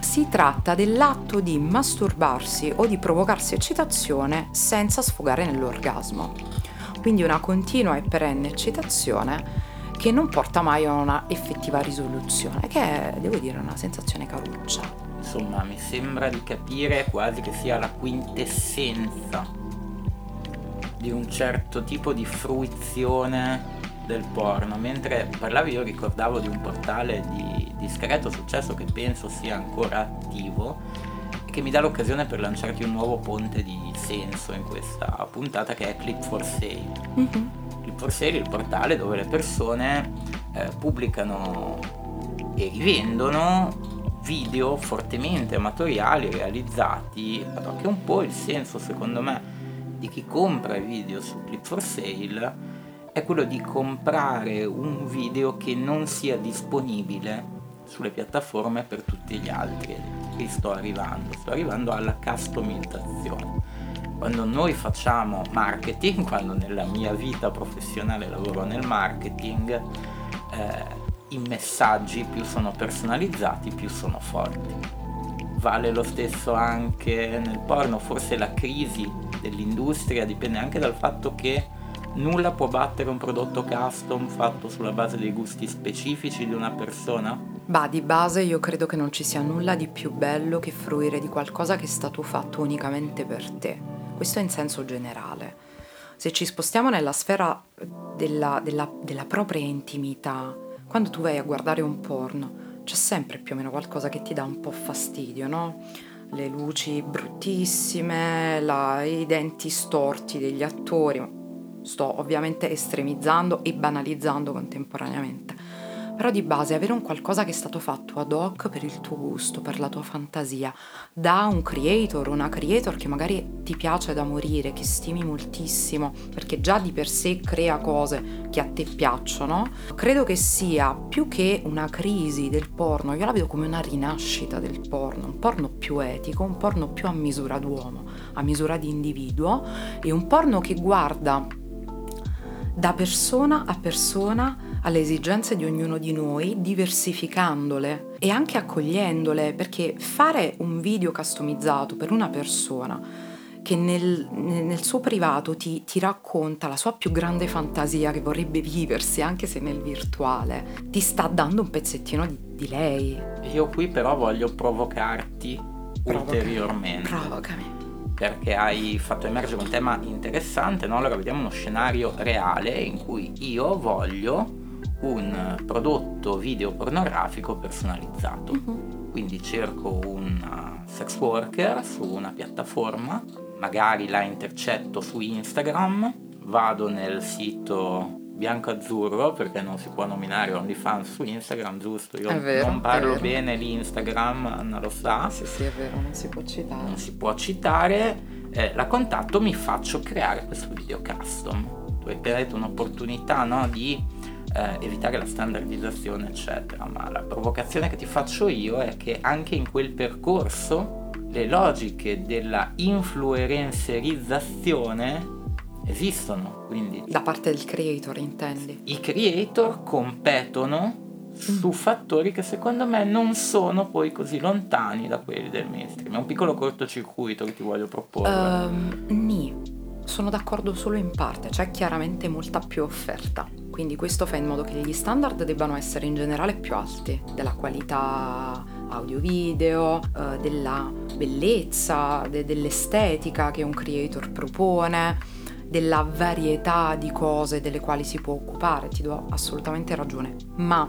si tratta dell'atto di masturbarsi o di provocarsi eccitazione senza sfogare nell'orgasmo. Quindi una continua e perenne eccitazione che non porta mai a una effettiva risoluzione, che è, devo dire, una sensazione caruccia. Insomma, mi sembra di capire quasi che sia la quintessenza di un certo tipo di fruizione del porno. Mentre parlavi io ricordavo di un portale di discreto successo che penso sia ancora attivo e che mi dà l'occasione per lanciarti un nuovo ponte di senso in questa puntata che è Clip for Sale. Mm-hmm for Sale, il portale dove le persone eh, pubblicano e rivendono video fortemente amatoriali realizzati ad occhio un po' il senso secondo me di chi compra video su Clip for Sale è quello di comprare un video che non sia disponibile sulle piattaforme per tutti gli altri. Qui sto arrivando, sto arrivando alla customizzazione quando noi facciamo marketing, quando nella mia vita professionale lavoro nel marketing, eh, i messaggi più sono personalizzati, più sono forti. Vale lo stesso anche nel porno, forse la crisi dell'industria dipende anche dal fatto che nulla può battere un prodotto custom fatto sulla base dei gusti specifici di una persona? Bah, di base io credo che non ci sia nulla di più bello che fruire di qualcosa che è stato fatto unicamente per te questo in senso generale. Se ci spostiamo nella sfera della, della, della propria intimità, quando tu vai a guardare un porno, c'è sempre più o meno qualcosa che ti dà un po' fastidio, no? Le luci bruttissime, la, i denti storti degli attori. Sto ovviamente estremizzando e banalizzando contemporaneamente però di base avere un qualcosa che è stato fatto ad hoc per il tuo gusto, per la tua fantasia, da un creator, una creator che magari ti piace da morire, che stimi moltissimo, perché già di per sé crea cose che a te piacciono, credo che sia più che una crisi del porno, io la vedo come una rinascita del porno, un porno più etico, un porno più a misura d'uomo, a misura di individuo e un porno che guarda da persona a persona alle esigenze di ognuno di noi, diversificandole e anche accogliendole, perché fare un video customizzato per una persona che nel, nel suo privato ti, ti, racconta la sua più grande fantasia che vorrebbe viversi, anche se nel virtuale, ti sta dando un pezzettino di, di lei. Io qui però voglio provocarti Provocami. ulteriormente. Provocami perché hai fatto emergere un tema interessante, no? Allora vediamo uno scenario reale in cui io voglio un prodotto video pornografico personalizzato. Uh-huh. Quindi cerco un sex worker su una piattaforma, magari la intercetto su Instagram, vado nel sito bianco-azzurro perché non si può nominare OnlyFans su Instagram, giusto? Io vero, non parlo bene l'Instagram, Anna lo sa. Sì, sì, è vero, non si può citare. Non si può citare. Eh, la contatto, mi faccio creare questo video custom. Tu hai detto un'opportunità no, di eh, evitare la standardizzazione, eccetera. Ma la provocazione che ti faccio io è che anche in quel percorso le logiche della influencerizzazione esistono. Quindi da parte del creator, intendi? I creator competono su mm. fattori che secondo me non sono poi così lontani da quelli del mainstream. È un piccolo cortocircuito che ti voglio proporre. Um, ni. Sono d'accordo solo in parte, c'è chiaramente molta più offerta. Quindi questo fa in modo che gli standard debbano essere in generale più alti, della qualità audio-video, eh, della bellezza, de- dell'estetica che un creator propone, della varietà di cose delle quali si può occupare, ti do assolutamente ragione. Ma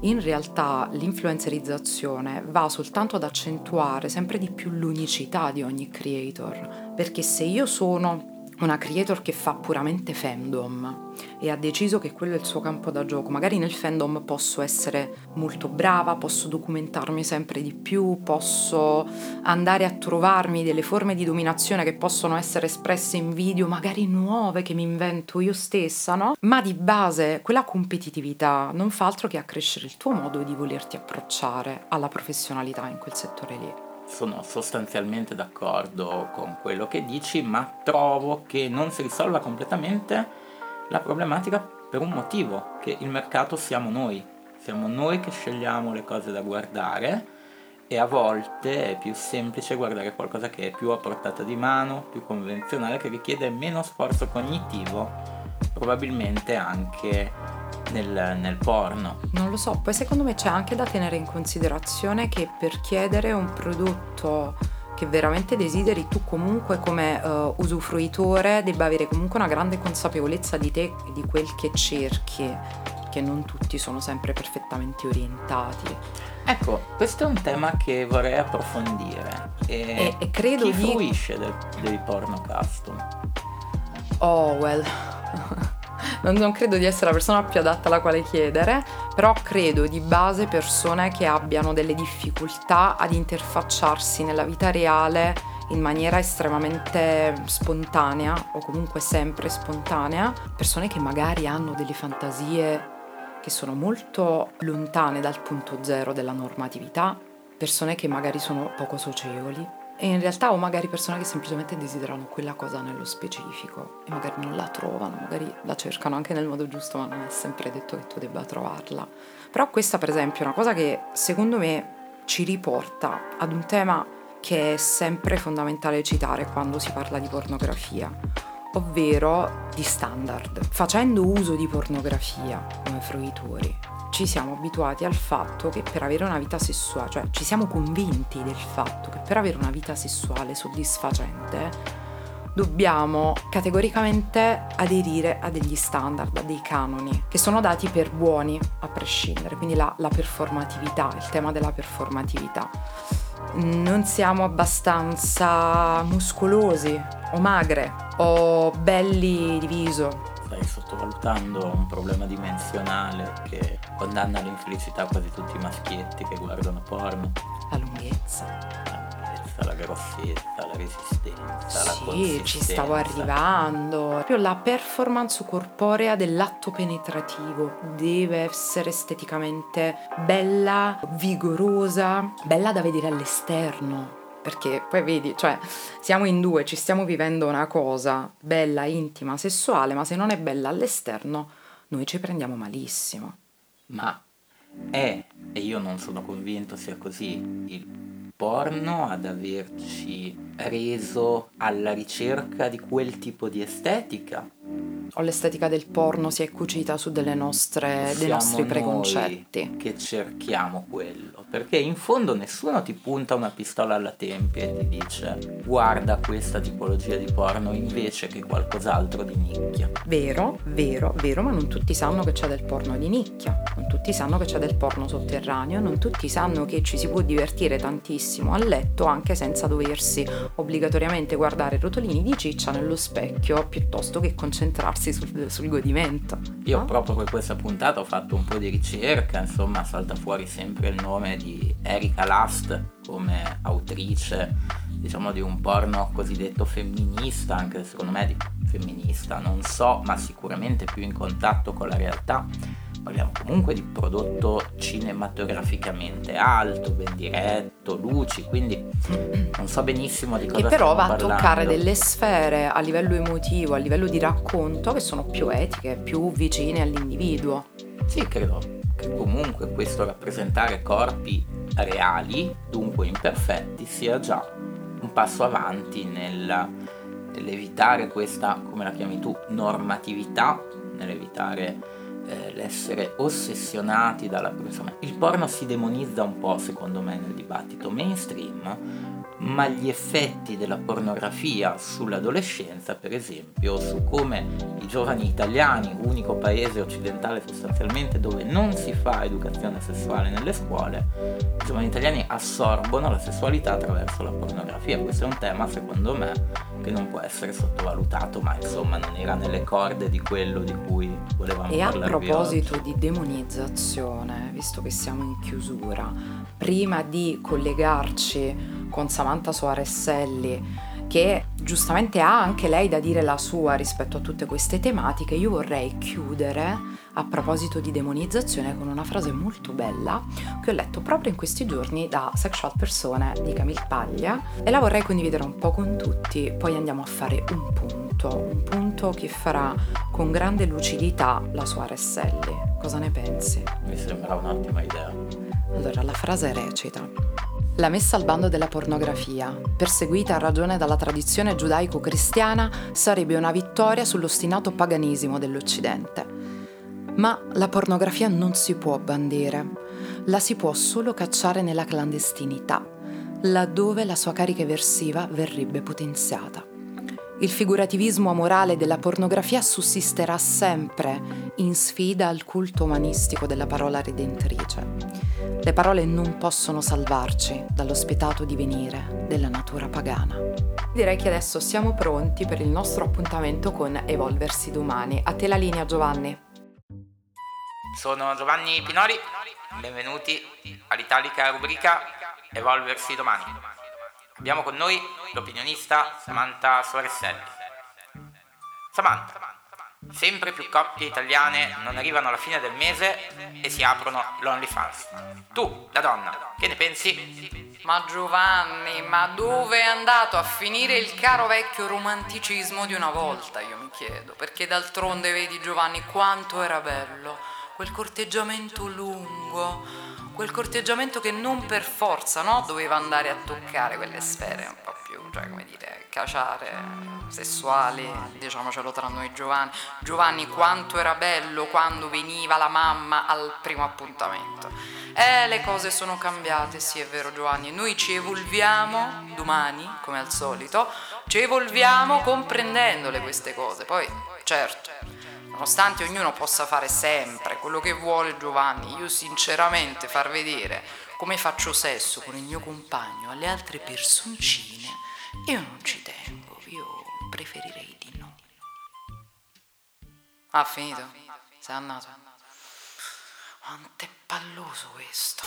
in realtà l'influencerizzazione va soltanto ad accentuare sempre di più l'unicità di ogni creator, perché se io sono una creator che fa puramente fandom e ha deciso che quello è il suo campo da gioco. Magari nel fandom posso essere molto brava, posso documentarmi sempre di più, posso andare a trovarmi delle forme di dominazione che possono essere espresse in video, magari nuove che mi invento io stessa, no? Ma di base quella competitività non fa altro che accrescere il tuo modo di volerti approcciare alla professionalità in quel settore lì. Sono sostanzialmente d'accordo con quello che dici, ma trovo che non si risolva completamente la problematica per un motivo, che il mercato siamo noi, siamo noi che scegliamo le cose da guardare e a volte è più semplice guardare qualcosa che è più a portata di mano, più convenzionale, che richiede meno sforzo cognitivo, probabilmente anche nel, nel, porno. Non lo so, poi secondo me c'è anche da tenere in considerazione che per chiedere un prodotto che veramente desideri tu comunque come uh, usufruitore debba avere comunque una grande consapevolezza di te e di quel che cerchi, che non tutti sono sempre perfettamente orientati. Ecco, questo è un tema che vorrei approfondire. E, e, e credo chi di... fruisce del, dei porno custom? Oh, well non, non, credo di essere la persona più adatta alla quale chiedere, però credo di base persone che abbiano delle difficoltà ad interfacciarsi nella vita reale in maniera estremamente spontanea o comunque sempre spontanea, persone che magari hanno delle fantasie che sono molto lontane dal punto zero della normatività, persone che magari sono poco socievoli, e in realtà o magari persone che semplicemente desiderano quella cosa nello specifico e magari non la trovano, magari la cercano anche nel modo giusto, ma non è sempre detto che tu debba trovarla. Però questa per esempio è una cosa che secondo me ci riporta ad un tema che è sempre fondamentale citare quando si parla di pornografia, ovvero di standard. Facendo uso di pornografia come fruitori, ci siamo abituati al fatto che per avere una vita sessuale, cioè ci siamo convinti del fatto che per avere una vita sessuale soddisfacente dobbiamo categoricamente aderire a degli standard, a dei canoni che sono dati per buoni a prescindere, quindi la, la performatività, il tema della performatività. Non siamo abbastanza muscolosi o magre o belli di viso stai sottovalutando un problema dimensionale che condanna all'infelicità quasi tutti i maschietti che guardano porno. La lunghezza. La lunghezza, la grossezza, la resistenza, sì, la consistenza. ci stavo arrivando. Proprio la performance corporea dell'atto penetrativo deve essere esteticamente bella, vigorosa, bella da vedere all'esterno perché poi vedi, cioè siamo in due, ci stiamo vivendo una cosa bella, intima, sessuale, ma se non è bella all'esterno, noi ci prendiamo malissimo. Ma è, e io non sono convinto sia così, il porno ad averci reso alla ricerca di quel tipo di estetica o l'estetica del porno si è cucita su nostre, dei nostri preconcetti. che cerchiamo quello, perché in fondo nessuno ti punta una pistola alla tempia e ti dice guarda questa tipologia di porno invece che qualcos'altro di nicchia. Vero, vero, vero, ma non tutti sanno che c'è del porno di nicchia, non tutti sanno che c'è del porno sotterraneo, non tutti sanno che ci si può divertire tantissimo a letto anche senza doversi obbligatoriamente guardare rotolini di ciccia nello specchio piuttosto che concentrarsi concentrarsi sul, sul godimento. Io no? proprio per questa puntata ho fatto un po' di ricerca, insomma salta fuori sempre il nome di Erika Last come autrice diciamo di un porno cosiddetto femminista, anche secondo me di femminista, non so, ma sicuramente più in contatto con la realtà parliamo comunque di prodotto cinematograficamente alto, ben diretto, luci, quindi non so benissimo di cosa Che però va a toccare delle sfere a livello emotivo, a livello di racconto che sono più etiche, più vicine all'individuo. Sì, credo che comunque questo rappresentare corpi reali, dunque imperfetti, sia già un passo avanti nel, nell'evitare questa, come la chiami tu, normatività, nell'evitare eh, l'essere ossessionati dalla persona. Il porno si demonizza un po', secondo me, nel dibattito mainstream, ma gli effetti della pornografia sull'adolescenza, per esempio, su come i giovani italiani, unico paese occidentale sostanzialmente dove non si fa educazione sessuale nelle scuole, i giovani italiani assorbono la sessualità attraverso la pornografia. Questo è un tema, secondo me, che non può essere sottovalutato, ma insomma non era nelle corde di quello di cui volevamo e parlare. E a proposito oggi. di demonizzazione, visto che siamo in chiusura, prima di collegarci con Samantha Soaresselli che giustamente ha anche lei da dire la sua rispetto a tutte queste tematiche, io vorrei chiudere a proposito di demonizzazione con una frase molto bella che ho letto proprio in questi giorni da Sexual Persone di Camille Paglia e la vorrei condividere un po' con tutti, poi andiamo a fare un punto, un punto che farà con grande lucidità la sua Resselli. Cosa ne pensi? Mi sembra un'ottima idea. Allora, la frase recita la messa al bando della pornografia, perseguita a ragione dalla tradizione giudaico-cristiana, sarebbe una vittoria sull'ostinato paganesimo dell'Occidente. Ma la pornografia non si può bandire, la si può solo cacciare nella clandestinità, laddove la sua carica eversiva verrebbe potenziata. Il figurativismo amorale della pornografia sussisterà sempre in sfida al culto umanistico della parola redentrice. Le parole non possono salvarci dallo spietato divenire della natura pagana. Direi che adesso siamo pronti per il nostro appuntamento con Evolversi Domani. A te la linea Giovanni. Sono Giovanni Pinori, benvenuti all'italica rubrica Evolversi Domani. Abbiamo con noi l'opinionista Samantha Soresselli. Samantha, Sempre più coppie italiane non arrivano alla fine del mese e si aprono l'OnlyFans. Tu, la donna, che ne pensi? Ma Giovanni, ma dove è andato a finire il caro vecchio romanticismo di una volta, io mi chiedo, perché d'altronde vedi Giovanni quanto era bello, quel corteggiamento lungo, quel corteggiamento che non per forza, no, doveva andare a toccare quelle sfere un po' più, cioè come dire, caciare, sessuali, diciamocelo tra noi Giovanni. Giovanni quanto era bello quando veniva la mamma al primo appuntamento. Eh, le cose sono cambiate, sì è vero Giovanni, noi ci evolviamo domani, come al solito, ci evolviamo comprendendole queste cose, poi certo nonostante ognuno possa fare sempre quello che vuole Giovanni, io sinceramente far vedere come faccio sesso con il mio compagno alle altre personcine, io non ci tengo, io preferirei di no. Ha finito? Sei andato? Quanto è palloso questo.